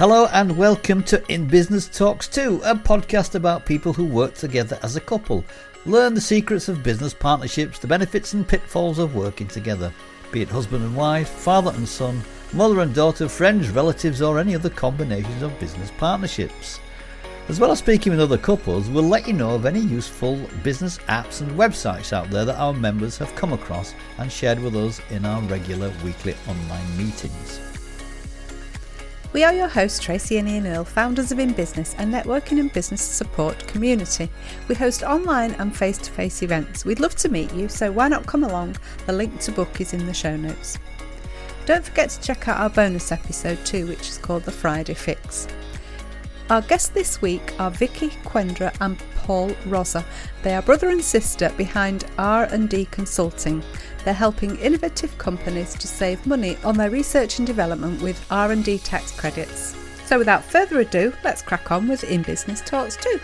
Hello and welcome to In Business Talks 2, a podcast about people who work together as a couple. Learn the secrets of business partnerships, the benefits and pitfalls of working together, be it husband and wife, father and son, mother and daughter, friends, relatives, or any other combinations of business partnerships. As well as speaking with other couples, we'll let you know of any useful business apps and websites out there that our members have come across and shared with us in our regular weekly online meetings. We are your hosts, Tracy and Ian Earle, founders of In Business, a networking and business support community. We host online and face to face events. We'd love to meet you, so why not come along? The link to book is in the show notes. Don't forget to check out our bonus episode too, which is called The Friday Fix. Our guests this week are Vicky Quendra and Paul Rosa. They are brother and sister behind R&D Consulting. They're helping innovative companies to save money on their research and development with R&D tax credits. So without further ado, let's crack on with In Business Talks 2.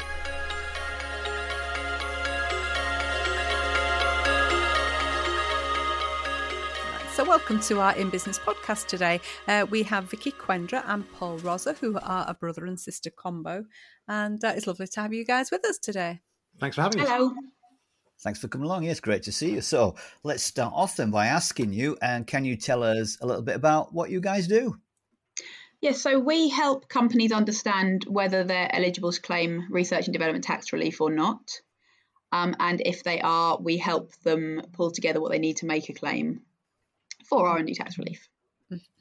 So, welcome to our In Business podcast today. Uh, we have Vicky Quendra and Paul Rosa, who are a brother and sister combo. And uh, it's lovely to have you guys with us today. Thanks for having us. Hello. Thanks for coming along. Yes, great to see you. So let's start off then by asking you, and can you tell us a little bit about what you guys do? Yes, so we help companies understand whether they're eligible to claim research and development tax relief or not. Um, and if they are, we help them pull together what they need to make a claim for R&D tax relief.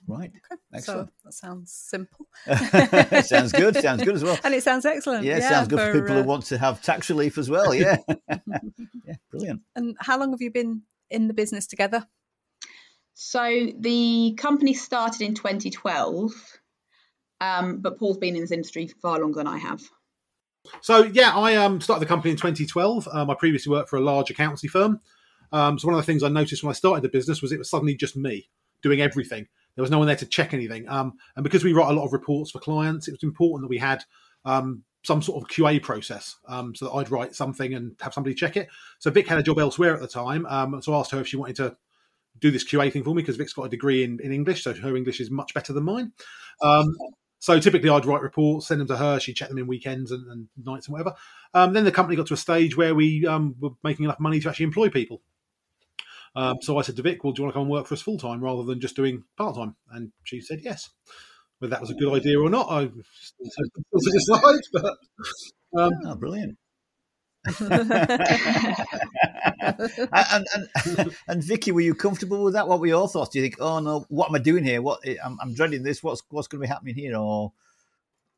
Right. Okay. Excellent. So that sounds simple. sounds good. Sounds good as well. And it sounds excellent. Yeah, Yeah, sounds good for, for, people uh, who want to have tax relief as well. Yeah. yeah, brilliant. And how long have you been in the business together? So the company started in 2012, um, but Paul's been in this industry far longer than I have. So yeah, I um, started the company in 2012. Um, I previously worked for a large accountancy firm. Um, so one of the things I noticed when I started the business was it was suddenly just me doing everything. There was no one there to check anything. Um, and because we write a lot of reports for clients, it was important that we had um, some sort of QA process um, so that I'd write something and have somebody check it. So Vic had a job elsewhere at the time. Um, so I asked her if she wanted to do this QA thing for me because Vic's got a degree in, in English, so her English is much better than mine. Um, so typically I'd write reports, send them to her. She'd check them in weekends and, and nights and whatever. Um, then the company got to a stage where we um, were making enough money to actually employ people. Um, so I said to Vic, "Well, do you want to come and work for us full time rather than just doing part time?" And she said yes. Whether that was a good idea or not, I still to decide. But um, Oh, brilliant. and, and and Vicky, were you comfortable with that? What were your thoughts? Do you think, oh no, what am I doing here? What I'm, I'm dreading this. What's what's going to be happening here? Or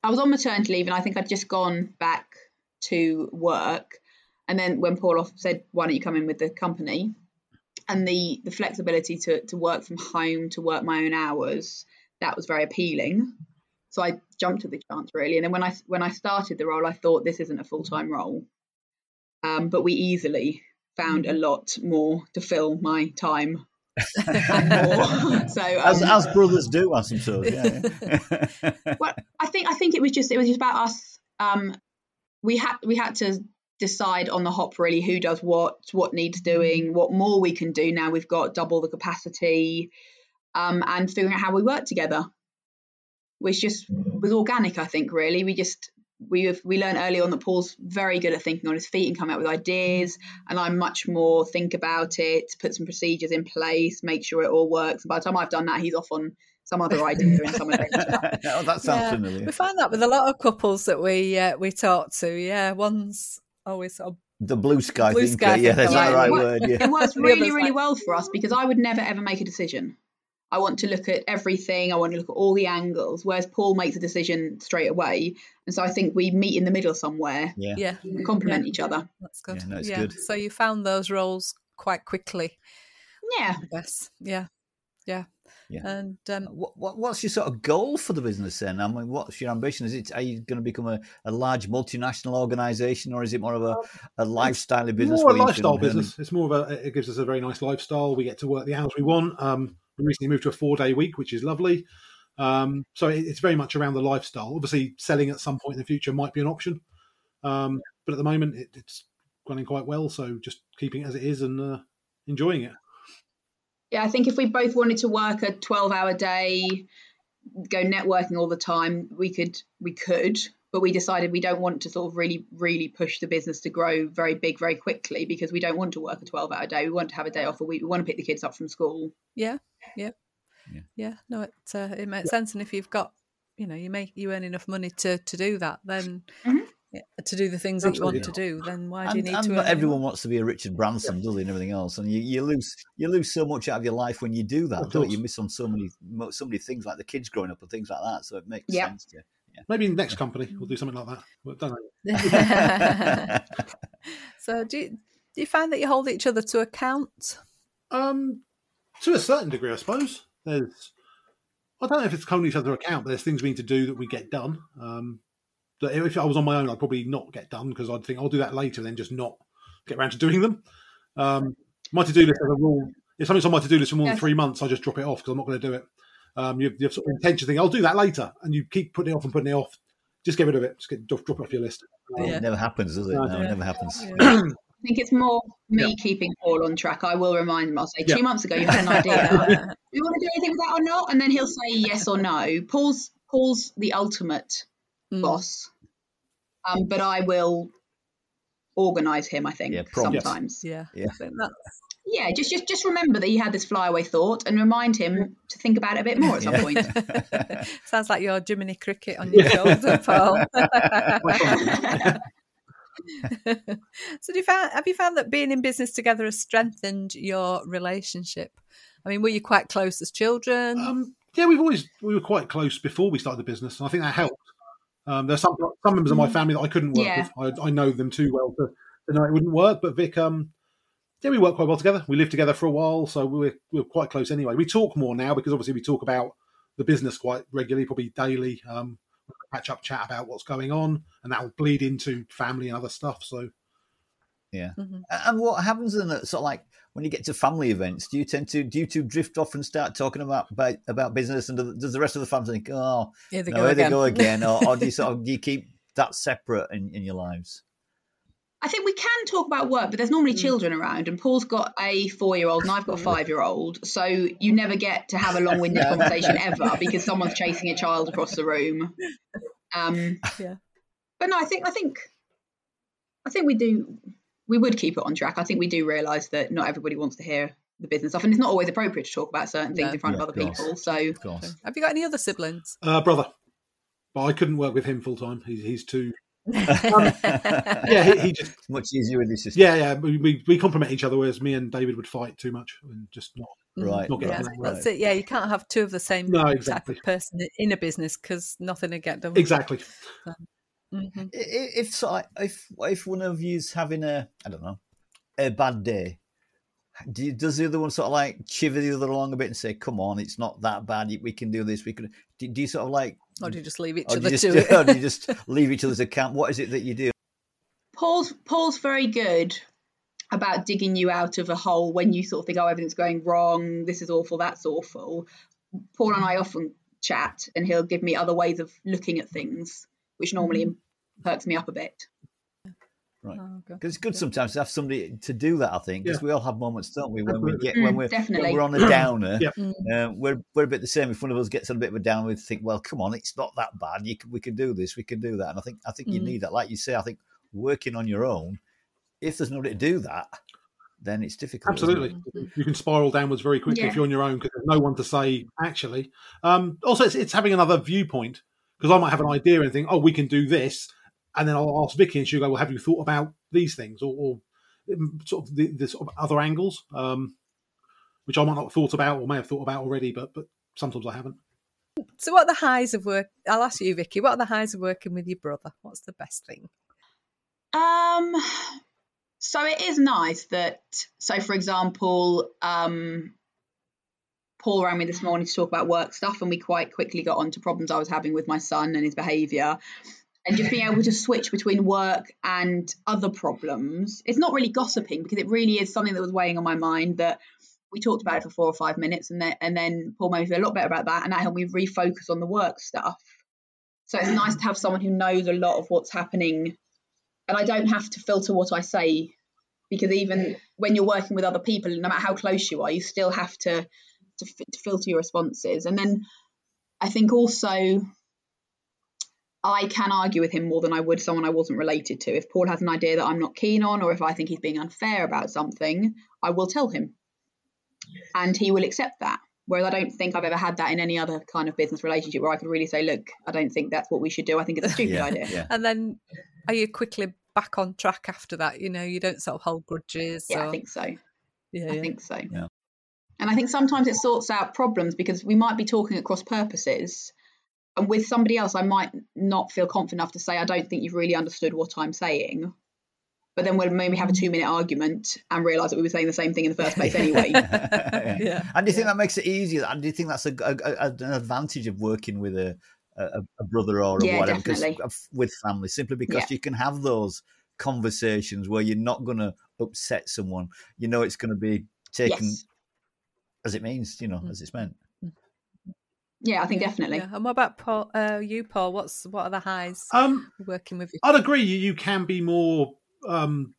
I was on maternity leave and I think I'd just gone back to work. And then when Paul off said, "Why don't you come in with the company?" And the the flexibility to to work from home, to work my own hours, that was very appealing. So I jumped at the chance really. And then when I when I started the role, I thought this isn't a full time role, um, but we easily found a lot more to fill my time. so um, as, as brothers do, I suppose. Yeah. yeah. well, I think I think it was just it was just about us. Um, we had we had to decide on the hop really who does what, what needs doing, what more we can do now we've got double the capacity, um, and figuring out how we work together. Which just was organic, I think. Really, we just we we learned early on that Paul's very good at thinking on his feet and coming up with ideas, and I'm much more think about it, put some procedures in place, make sure it all works. And by the time I've done that, he's off on some other idea and some other oh, that sounds Yeah. familiar. We find that with a lot of couples that we uh, we talk to. Yeah, one's always sort of The blue sky Blue thinker. sky yeah, that's thinker, the right What- word. Yeah. it works really, really well for us because I would never ever make a decision. I want to look at everything. I want to look at all the angles. Whereas Paul makes a decision straight away, and so I think we meet in the middle somewhere Yeah. yeah, and complement each other. that's good. Yeah, no, it's good. So you found those roles quite quickly, Yeah, Yes. Yeah, yeah, Yeah. And um, What, what, what's your sort of goal for the business then? I mean, what's your ambition? Is it are you going to become a, a large multinational organisation, or is it more of a, a lifestyle business? more a lifestyle can earn- business. It's more of a. It gives us a very nice lifestyle. We get to work the hours we want. Um, we recently moved to a four day week, which is lovely. Um, so it, it's very much around the lifestyle. Obviously, selling at some point in the future might be an option, um, but at the moment it, it's running quite well. So just keeping it as it is and uh, enjoying it. Yeah. I think if we both wanted to work a twelve-hour day, go networking all the time. We could we could, but we decided we don't want to sort of really really push the business to grow very big very quickly because we don't want to work a 12 hour day. We want to have a day off a week. We want to pick the kids up from school. Yeah, yeah, Yeah. yeah. No, it uh, it makes sense. And if you've got, you know, you make you earn enough money to to do that, then Mhm. Yeah, to do the things that you want to do, then why do you need and to? not everyone more? wants to be a Richard Branson, does he, and everything else. And you, you lose you lose so much out of your life when you do that, Of don't you? You miss on so many so many things like the kids growing up and things like that. So it makes Yeah. sense to Maybe next company we'll do something like that. Well, don't so do you, do you find that you hold each other to account? Um, to a certain degree, I suppose. There's, I don't know if it's holding each other account, but there's things we need to do that we get done. Um, that if I was on my own, I'd probably not get done because I'd think I'll do that later, and then just not get around to doing them. Um, my to do list as a rule, if something's on my to do list for more than three months, I just drop it off because I'm not going to do it. Um, you, have, you have sort of intention thing, I'll do that later, and you keep putting it off and putting it off. Just get rid of it. Just get, drop, drop it off your list. Um, Yeah. It never happens, does it? No, No, Yeah. it never happens. Yeah. I think it's more me keeping Paul on track. I will remind him. I'll say, Yeah. two months ago you had an idea. do you want to do anything with that or not? And then he'll say yes or no. Paul's Paul's the ultimate Mm. boss, um, but I will organise him. I think Yeah, prompt. sometimes. Yeah, Yeah. That's Yeah, just just just remember that he had this flyaway thought and remind him to think about it a bit more at some Yeah. point. Sounds like your Jiminy Cricket on your shoulder, Paul. so, do you found, have you found that being in business together has strengthened your relationship? I mean, were you quite close as children? Um, yeah, we've always we were quite close before we started the business, and I think that helped. Um, there's some some members of my family that I couldn't work Yeah. with. I, I know them too well to, to know it wouldn't work. But Vic, um, yeah, we work quite well together. We lived together for a while, so we we're we're quite close anyway. We talk more now because obviously we talk about the business quite regularly, probably daily. Um, catch up, chat about what's going on, and that will bleed into family and other stuff. So Mhm. And what happens in that sort of like when you get to family events? Do you tend to do you two drift off and start talking about about, about business, and does the rest of the family think, oh, Here they no, go here again. they go again, or, or do you sort of do you keep that separate in, in your lives? I think we can talk about work, but there's normally Mm. children around, and Paul's got a four-year-old, and I've got a five-year-old. So you never get to have a long-winded conversation ever because someone's chasing a child across the room. Um, Yeah. But no, I think I think I think we do. We would keep it on track. I think we do realise that not everybody wants to hear the business stuff, and it's not always appropriate to talk about certain things No. in front Yeah, of of other course. people. So Of. Have you got any other siblings? uh, brother, but I couldn't work with him full time. He's he's too. Yeah, he, he just much easier with your sister. Yeah, yeah, we, we, we complement each other, whereas me and David would fight too much and just not. Right. Not get Yeah, on right. that's it. Yeah, you can't have two of the same No, type exactly. of person in a business because nothing will get done. Exactly. Mhm. Mm-hmm. I- i- If so, if if one of you's having a I don't know a bad day, do you, does the other one sort of like chiver the other along a bit and say, "Come on, it's not that bad. We can do this. We can." Do, do you sort of like, Or do you just leave each other just, to it? or do you just leave each other's account? What is it that you do? Paul's Paul's very good about digging you out of a hole when you sort of think, oh, everything's going wrong, this is awful, that's awful. Paul and I often chat, and he'll give me other ways of looking at things, which normally mm-hmm. Perks me up a bit. Oh, God. Because it's good sometimes to have somebody to do that. I think because Yeah. we all have moments, don't we? When we Absolutely. get when Mm, we're when we're on a downer, Yeah. Mm. uh, we're we're a bit the same. If one of us gets on a bit of a downer, we think, well, come on, it's not that bad. You can, we can do this. We can do that. And I think I think you Mm. need that. Like you say, I think working on your own. If there's nobody to do that, then it's difficult. isn't it? Absolutely. You can spiral downwards very quickly Yeah. if you're on your own because there's no one to say, actually. Um, also, it's, it's having another viewpoint because I might have an idea and think, oh, we can do this. And then I'll ask Vicky and she'll go, well, have you thought about these things or, or um, sort of the, the sort of other angles, um, which I might not have thought about or may have thought about already, but, but sometimes I haven't. So, what are the highs of work? I'll ask you, Vicky. What are the highs of working with your brother? What's the best thing? Um, so it is nice that, so for example, um, Paul rang me this morning to talk about work stuff, and we quite quickly got on to problems I was having with my son and his behaviour. And just being able to switch between work and other problems, it's not really gossiping because it really is something that was weighing on my mind that we talked about it for four or five minutes, and then and then Paul made me feel a lot better about that, and that helped me refocus on the work stuff. So it's nice to have someone who knows a lot of what's happening and I don't have to filter what I say because even when you're working with other people, no matter how close you are, you still have to to, to filter your responses. And then I think also I can argue with him more than I would someone I wasn't related to. If Paul has an idea that I'm not keen on, or if I think he's being unfair about something, I will tell him. And he will accept that. Whereas I don't think I've ever had that in any other kind of business relationship where I could really say, look, I don't think that's what we should do. I think it's a stupid yeah, idea. Yeah. And then are you quickly back on track after that? You know, you don't sort of hold grudges. Yeah, or... I think so. Yeah, I yeah. think so. Yeah. And I think sometimes it sorts out problems because we might be talking at cross purposes. And with somebody else, I might not feel confident enough to say, I don't think you've really understood what I'm saying. But then we'll maybe have a two minute argument and realise that we were saying the same thing in the first place anyway. yeah. Yeah. And do you think that makes it easier? And do you think that's a, a, a- an advantage of working with a, a, brother or a Yeah, whatever? definitely. of- with family, simply because Yeah. you can have those conversations where you're not going to upset someone. You know, it's going to be taken yes. as it means, you know, Mm. as it's meant. Yeah, I think definitely. Yeah. And what about Paul? Uh, you, Paul? What's what are the highs Um, working with you? I'd agree. You, you can be more, um,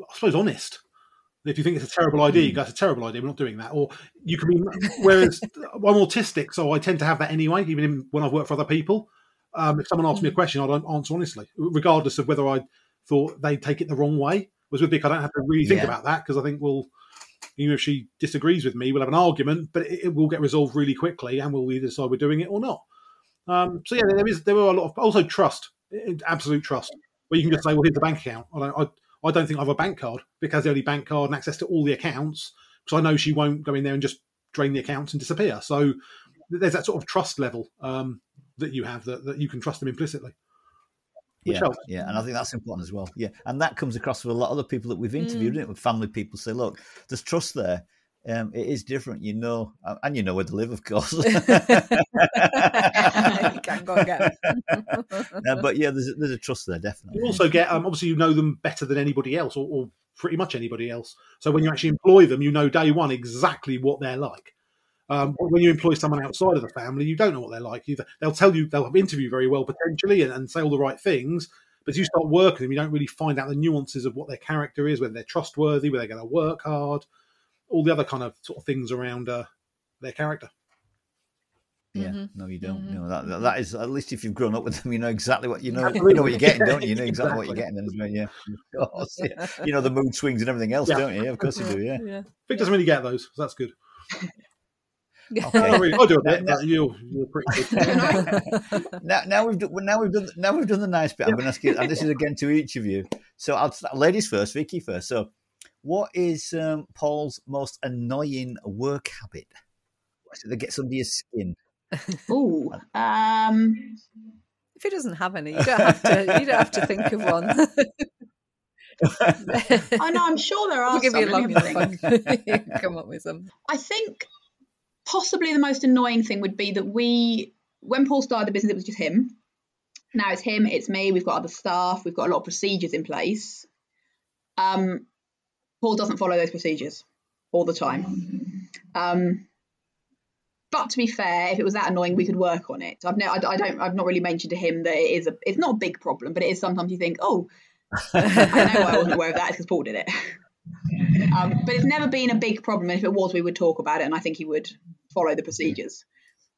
I suppose, honest. If you think it's a terrible idea, you go, "It's a terrible idea. We're not doing that." Or you can be. Whereas I'm autistic, so I tend to have that anyway. Even in, when I've worked for other people, um, if someone asks me a question, I don't answer honestly, regardless of whether I thought they'd take it the wrong way. Was with Vic, I don't have to really think Yeah. about that because I think, well, even if she disagrees with me, we'll have an argument, but it, it will get resolved really quickly, and we'll either decide we're doing it or not. Um, so yeah, there is there are a lot of also trust, absolute trust, where you can just say, well, here's the bank account. I don't, I, I don't think I have a bank card because the only bank card and access to all the accounts because I know she won't go in there and just drain the accounts and disappear. So there's that sort of trust level um, that you have that, that you can trust them implicitly. Which yeah, helps. yeah, and I think that's important as well. Yeah, and that comes across with a lot of the people that we've interviewed, Mm. it? With family people say, look, there's trust there. Um, it is different, you know, and you know where to live, of course. you can go and get 'em. Uh, but yeah, there's a, there's a trust there, definitely. You also get um, obviously you know them better than anybody else, or, or pretty much anybody else. So when you actually employ them, you know day one exactly what they're like. Um, but when you employ someone outside of the family, you don't know what they're like. Either they'll tell you they'll interview very well potentially and, and say all the right things, but as you start working with them, you don't really find out the nuances of what their character is, whether they're trustworthy, whether they're going to work hard, all the other kind of sort of things around uh, their character. Yeah, Mhm. no, you don't. Mhm. No, that, that that is at least if you've grown up with them, you know exactly what you know. You know what you're getting, don't you? You know exactly what you're getting. And, yeah, of course. Yeah. You know the mood swings and everything else, Yeah. don't you? Yeah, of course you do. Yeah. yeah. Vic doesn't really get those, so that's good. Okay. I, really, I do a bit, Now- you're, you're pretty good. now, now we've done, now we've done now we've done the nice bit. I'm going to ask you, and this is again to each of you. So, I'll start, ladies first, Vicky first. So, what is um, Paul's most annoying work habit? So that gets under your skin. Ooh. Um, If he doesn't have any, you don't have to. You don't have to think of one. I know. I'm sure there are We'll give some. you Let long me enough. think. and you can come up with some. I think possibly the most annoying thing would be that we, when Paul started the business, it was just him. Now it's him, it's me. We've got other staff. We've got a lot of procedures in place. Um, Paul doesn't follow those procedures all the time. Um, but to be fair, if it was that annoying, we could work on it. I've no, I, I don't, I've not really mentioned to him that it is a, it's not a big problem, but it is sometimes you think, oh, I know why I wasn't aware of that. Because Paul did it. Um, but it's never been a big problem. And if it was, we would talk about it, and I think he would follow the procedures.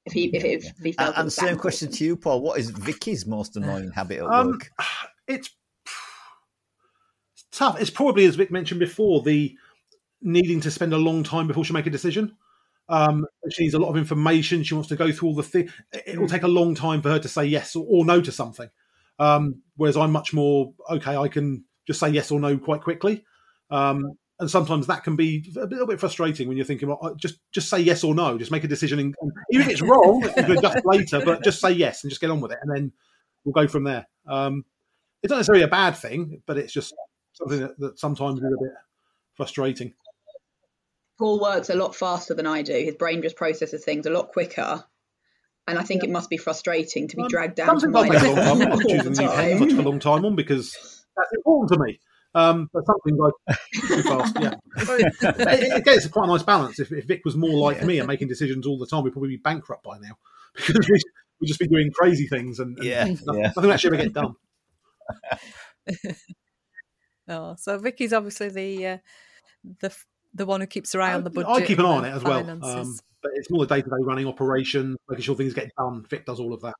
If he, if, if he felt And, it and was that same question to you, Paul. What is Vicky's most annoying habit at Um, work? it's it's tough. It's probably, as Vic mentioned before, the needing to spend a long time before she make a decision. Um, she needs a lot of information. She wants to go through all the things. It will take a long time for her to say yes or, or no to something. Um, whereas I'm much more okay. I can just say yes or no quite quickly. Um, and sometimes that can be a little bit frustrating when you're thinking, well, just just say yes or no, just make a decision. And, and even if it's wrong, you can adjust later, but just say yes and just get on with it, and then we'll go from there. Um, it's not necessarily a bad thing, but it's just something that, that sometimes is a bit frustrating. Paul works a lot faster than I do. His brain just processes things a lot quicker. And I think it must be frustrating to be dragged down to Something my does take a. I'm not choosing new took a long time on because that's important to me. Um, but something like too fast, yeah. It- Again, it's a quite a nice balance. If, if Vic was more like me and making decisions all the time, we'd probably be bankrupt by now because we, we'd just be doing crazy things and, and Yeah, nothing, yeah. nothing would actually ever get done. Oh, so Vicky's obviously the uh, the the one who keeps her eye on the budget. I keep an eye on it as the well. Um, but it's more the day to day running operation, making sure things get done. Vic does all of that.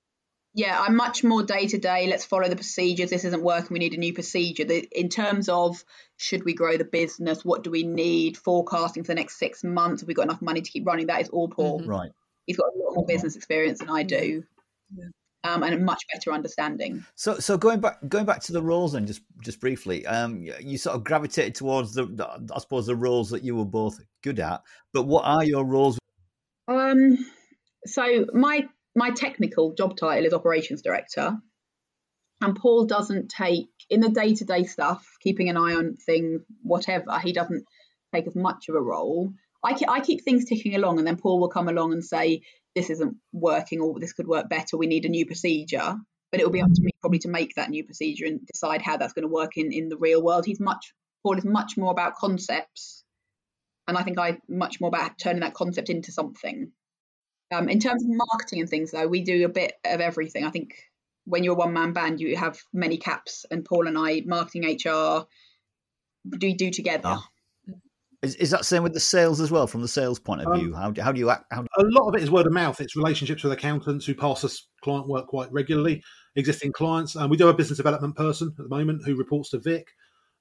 Yeah, I'm much more day to day. Let's follow the procedures. This isn't working. We need a new procedure. In terms of should we grow the business? What do we need? Forecasting for the next six months. Have we got enough money to keep running? That is all Paul. Mhm. Right. He's got a lot more business experience than I do, Yeah. um, and a much better understanding. So, so going back, going back to the roles, then just just briefly, um, you- you sort of gravitated towards the, the, I suppose, the roles that you were both good at. But what are your roles? Um, so my my technical job title is operations director, and Paul doesn't take in the day to day stuff, keeping an eye on things, whatever. He doesn't take as much of a role. I I keep things ticking along, and then Paul will come along and say, "This isn't working, or this could work better. We need a new procedure." But it will be up to me probably to make that new procedure and decide how that's going to work in in the real world. He's much Paul is much more about concepts, and I think I much more about turning that concept into something. Um, in terms of marketing and things, though, we do a bit of everything. I think when you're a one man band, you have many caps, and Paul and I, marketing, HR, do do together. Ah. Is, is that same with the sales as well? From the sales point of Um, view, how do, how do you act? How, A lot of it is word of mouth. It's relationships with accountants who pass us client work quite regularly, existing clients. Um, we do have a business development person at the moment who reports to Vic,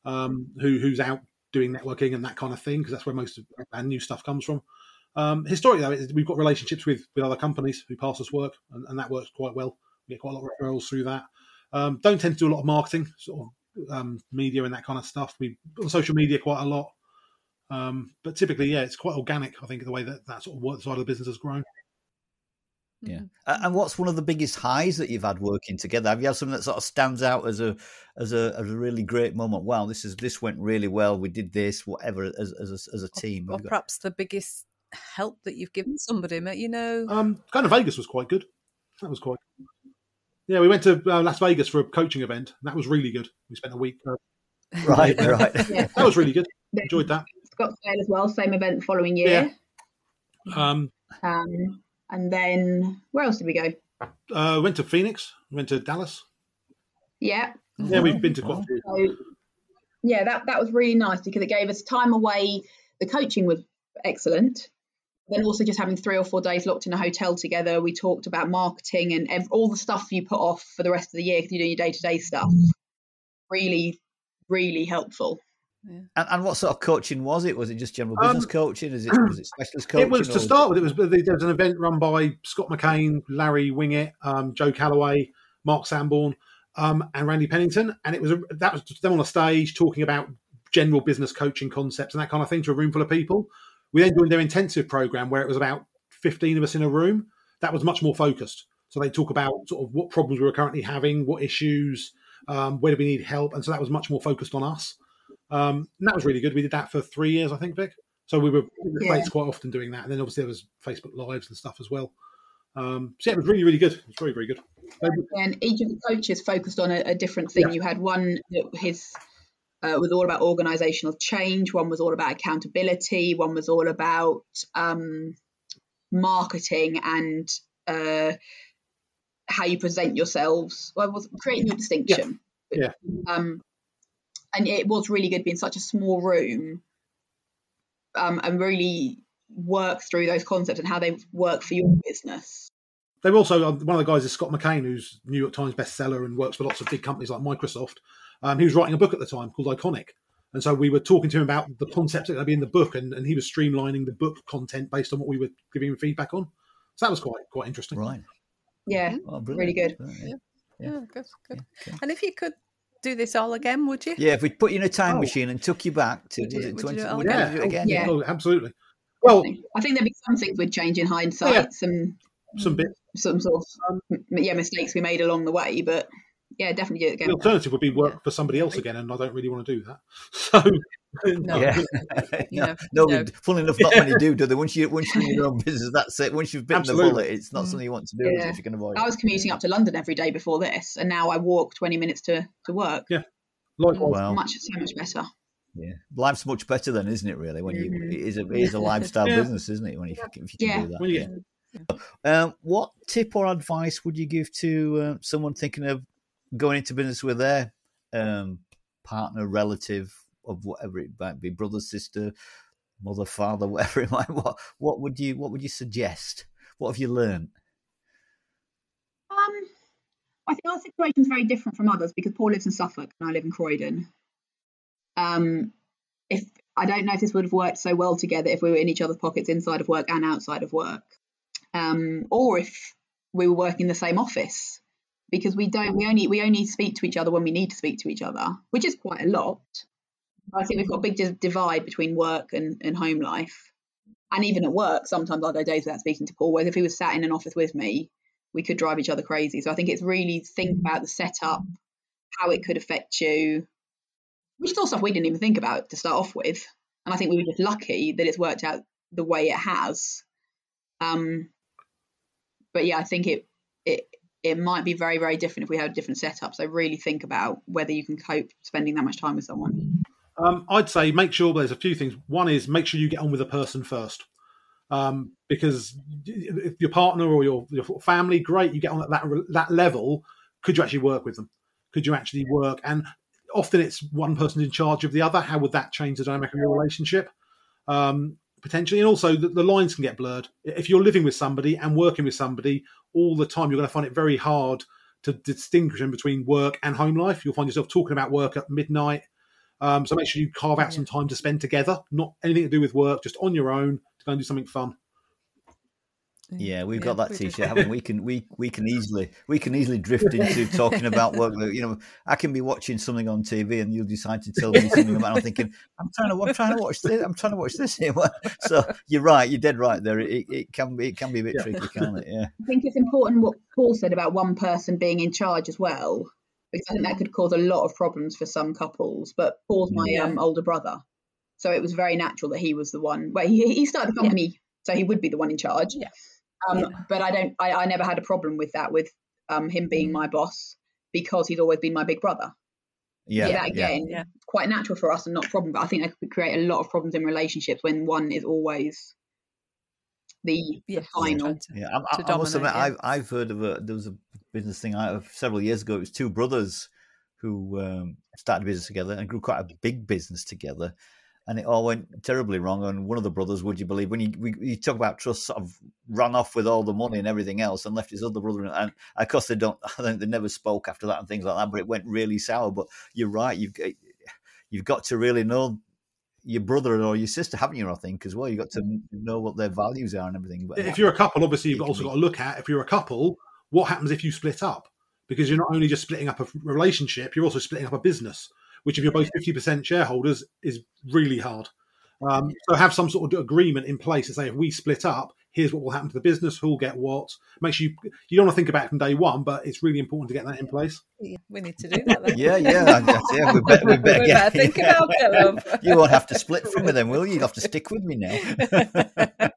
um, who who's out doing networking and that kind of thing because that's where most of our new stuff comes from. Um, historically, though, we've got relationships with, with other companies who pass us work, and, and that works quite well. We get quite a lot of referrals through that. Um, don't tend to do a lot of marketing, sort of um, media and that kind of stuff. We on social media quite a lot, um, but typically, yeah, it's quite organic. I think the way that that sort of work side of the business has grown. yeah. A- And what's one of the biggest highs that you've had working together? Have you had something that sort of stands out as a as a as a really great moment? Wow, this is this went really well. We did this, whatever, as as a, as a team. or Have you got- perhaps the biggest help that you've given somebody, ma- you know. Um, going to Vegas was quite good. That was quite. Yeah, we went to uh, Las Vegas for a coaching event. And that was really good. We spent a week. Uh, right, right. Yeah. that was really good. Enjoyed that. Scottsdale as well, same event the following year. Um, Um, and then where else did we go? uh, went to Phoenix. Went to Dallas. Yeah, Yeah, we've been to quite a few. So yeah, that that was really nice because it gave us time away. The coaching was excellent. Then also just having three or four days locked in a hotel together, we talked about marketing and ev- all the stuff you put off for the rest of the year because you're doing your day to day stuff. Really, really helpful. And, and what sort of coaching was it? Was it just general Um, business coaching? Is it was it specialist coaching? It was to start with. It was there was an event run by Scott McKain, Larry Winget, um, Joe Calloway, Mark Sanborn, um, and Randy Pennington, and it was a, that was them on a stage talking about general business coaching concepts and that kind of thing to a room full of people. We then joined their intensive program where it was about fifteen of us in a room. That was much more focused. So they talk about sort of what problems we were currently having, what issues, um, where do we need help, and so that was much more focused on us. Um, and that was really good. We did that for three years, I think, Vic. So we were in the Yeah. Quite often doing that. And then obviously there was Facebook Lives and stuff as well. Um, so yeah, it was really, really good. It was very, very good. And each of the coaches focused on a, a different thing. Yeah. You had one that his uh, was all about organizational change. One was all about accountability. One was all about um, marketing and uh, how you present yourselves. Well, it was creating your distinction. Yeah. Um, and it was really good being such a small room um, and really work through those concepts and how they work for your business. They were also um, one of the guys is Scott McKain, who's New York Times bestseller and works for lots of big companies like Microsoft. Um, he was writing a book at the time called Iconic, and so we were talking to him about the concepts that would be in the book, and, and he was streamlining the book content based on what we were giving him feedback on. So that was quite quite interesting. Right. Yeah. Oh, Really good. Brilliant. Yeah, good, good. Yeah, okay. And if you could do this all again, would you? Yeah, if we put you in a time Oh. machine and took you back to Would you- was it would you 20, do it would you again? do it again? Yeah. Oh, absolutely. Well, I think there'd be some things we'd change in hindsight, Yeah. some some bit. some sort of m- yeah mistakes we made along the way, but yeah, definitely do it The again. alternative would be work for somebody else again, and I don't really want to do that. So No. Yeah. No, no, no, no. funnily enough, not many do, do they? Once you once you're in your own business, that's it. Once you've bitten the Absolutely. bullet, it's not Mm. something you want to do Yeah. if you can avoid I was commuting up to London every day before this, and now I walk 20 minutes to, to work. likewise, Wow. Much so much better. Yeah, life's much better then, isn't it? Really, when you Mhm. it is a it is a lifestyle Yeah. business, isn't it? When you, if you can Yeah. do that. When you yeah. Um, what tip or advice would you give to uh, someone thinking of going into business with their um, partner, relative of whatever it might be, brother, sister, mother, father, whatever it might. What what would you what would you suggest? What have you learned? Um, I think our situation is very different from others because Paul lives in Suffolk and I live in Croydon. Um, if I don't know if this would have worked so well together if we were in each other's pockets inside of work and outside of work, um, or if we were working in the same office because we don't we only we only speak to each other when we need to speak to each other, which is quite a lot. I think we've got a big divide between work and, and home life. And even at work, sometimes I'll go days without speaking to Paul. Whereas if he was sat in an office with me, we could drive each other crazy. So I think it's really think about the setup, how it could affect you, which is all stuff we didn't even think about to start off with. And I think we were just lucky that it's worked out the way it has. Um, but yeah, I think it it it might be very very different if we had a different setup. So really think about whether you can cope spending that much time with someone. Um, I'd say make sure there's a few things. One is make sure you get on with a person first, um, because if your partner or your your family, great, you get on at that that level. Could you actually work with them? Could you actually work? And often it's one person in charge of the other. How would that change the dynamic of your relationship? Um, potentially, and also the, the, lines can get blurred. If you're living with somebody and working with somebody all the time, you're going to find it very hard to distinguish between work and home life. You'll find yourself talking about work at midnight um, so make sure you carve out some time to spend together, not anything to do with work, just on your own to go and do something fun. Yeah, we've got that T-shirt, haven't we? we? Can we we can easily we can easily drift into talking about work. You know, I can be watching something on TV, and you'll decide to tell me something about. It. I'm thinking, I'm trying to I'm trying to watch this. I'm trying to watch this here. So you're right. You're dead right there. It, it can be it can be a bit yeah. tricky, can't it? Yeah. I think it's important what Paul said about one person being in charge as well because I think that could cause a lot of problems for some couples. But Paul's my yeah. um, older brother, so it was very natural that he was the one. Well, he, he started the company, yeah. so he would be the one in charge. Yeah. Um, yeah. But I don't. I, I never had a problem with that with um, him being my boss because he's always been my big brother. Yeah. that again, yeah. quite natural for us and not a problem. But I think that could create a lot of problems in relationships when one is always the, the final. Yeah, I, I, I must admit, yeah. I've I've heard of a there was a business thing out of several years ago. It was two brothers who um, started a business together and grew quite a big business together. And it all went terribly wrong. And one of the brothers, would you believe, when you, we, you talk about trust, sort of ran off with all the money and everything else and left his other brother. And of course, they don't, I think they never spoke after that and things like that, but it went really sour. But you're right. You've, you've got to really know your brother or your sister, haven't you? I think as well. You've got to know what their values are and everything. But if you're a couple, obviously you've also got to look at if you're a couple, what happens if you split up? Because you're not only just splitting up a relationship, you're also splitting up a business. Which, if you're both fifty percent shareholders, is really hard. Um, so have some sort of agreement in place to say if we split up, here's what will happen to the business, who'll get what. Make sure you you don't want to think about it from day one, but it's really important to get that in place. Yeah, we need to do that. Then. yeah, yeah, yeah. We better, we better, we better think about it, love. you won't have to split from me then, will you? You'll have to stick with me now. That's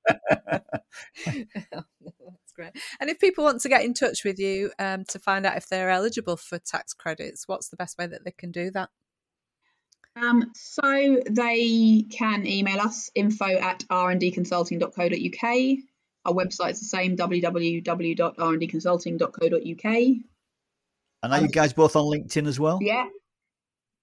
great. And if people want to get in touch with you um, to find out if they're eligible for tax credits, what's the best way that they can do that? Um, so they can email us info at rndconsulting.co.uk. Our website's the same www.rndconsulting.co.uk. And are um, you guys both on LinkedIn as well? Yeah.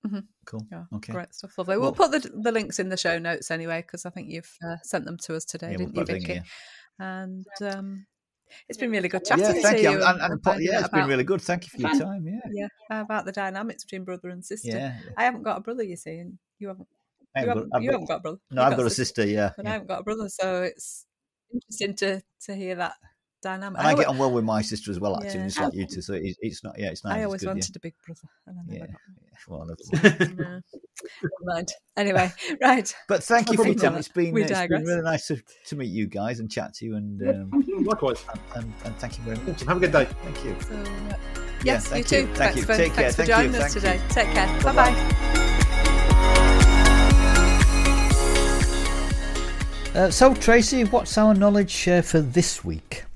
Mm-hmm. Cool. Yeah, okay. Great stuff. Lovely. We'll, we'll put the, the links in the show notes anyway, because I think you've uh, sent them to us today, yeah, didn't you, Vicky? And um, it's been really good chatting yeah, thank to you. you. And, and, and, yeah, it's about, been really good. Thank you for your time. Yeah. Yeah. About the dynamics between brother and sister. Yeah. I haven't got a brother, you see, and you haven't. You haven't, got, you haven't got a brother. No, I've got, a sister. sister yeah. But yeah. I haven't got a brother, so it's interesting to to hear that dynamic. And I, I get on well with my sister as well, actually, yeah. just like you two. So it's, it's not, yeah, it's nice. I always good, wanted yeah. a big brother, and I never yeah. got one. Well, mind. Anyway, right. But thank you for your time. It's been, it's been really nice to, to meet you guys and chat to you. And um, you. likewise. And, and, and, thank you very much. Have a good day. Thank you. So, uh, yes, yeah, you too. Thank thanks you. For, Take thanks care. for thank joining you. us thank today. You. Take care. Bye bye. Uh, so, Tracy, what's our knowledge uh, for this week?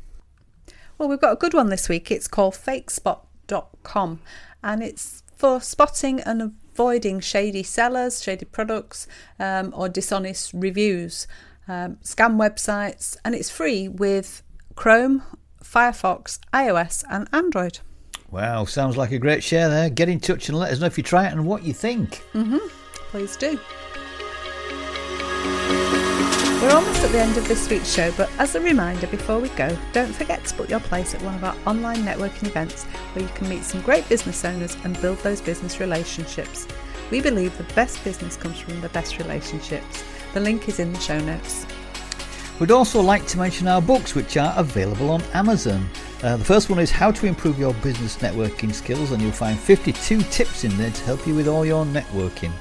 Well, we've got a good one this week. It's called fakespot.com and it's for spotting and avoiding shady sellers, shady products, um, or dishonest reviews, um, scam websites, and it's free with Chrome, Firefox, iOS, and Android. Wow, sounds like a great share there. Get in touch and let us know if you try it and what you think. Mm-hmm. Please do. We're almost at the end of this week's show, but as a reminder before we go, don't forget to book your place at one of our online networking events where you can meet some great business owners and build those business relationships. We believe the best business comes from the best relationships. The link is in the show notes. We'd also like to mention our books, which are available on Amazon. Uh, the first one is How to Improve Your Business Networking Skills, and you'll find 52 tips in there to help you with all your networking.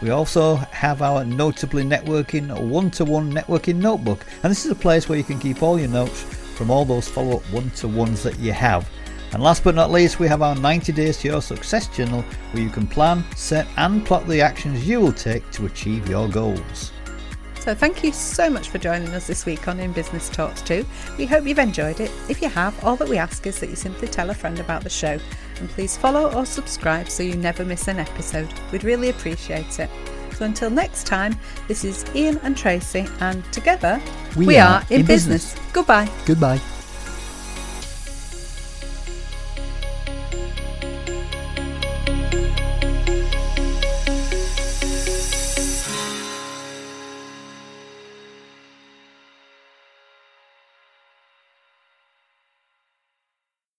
We also have our Notably Networking one to one networking notebook, and this is a place where you can keep all your notes from all those follow up one to ones that you have. And last but not least, we have our 90 Days to Your Success journal where you can plan, set, and plot the actions you will take to achieve your goals. So, thank you so much for joining us this week on In Business Talks 2. We hope you've enjoyed it. If you have, all that we ask is that you simply tell a friend about the show and please follow or subscribe so you never miss an episode. We'd really appreciate it. So, until next time, this is Ian and Tracy, and together We we, are are, in, in business. business. Goodbye. Goodbye.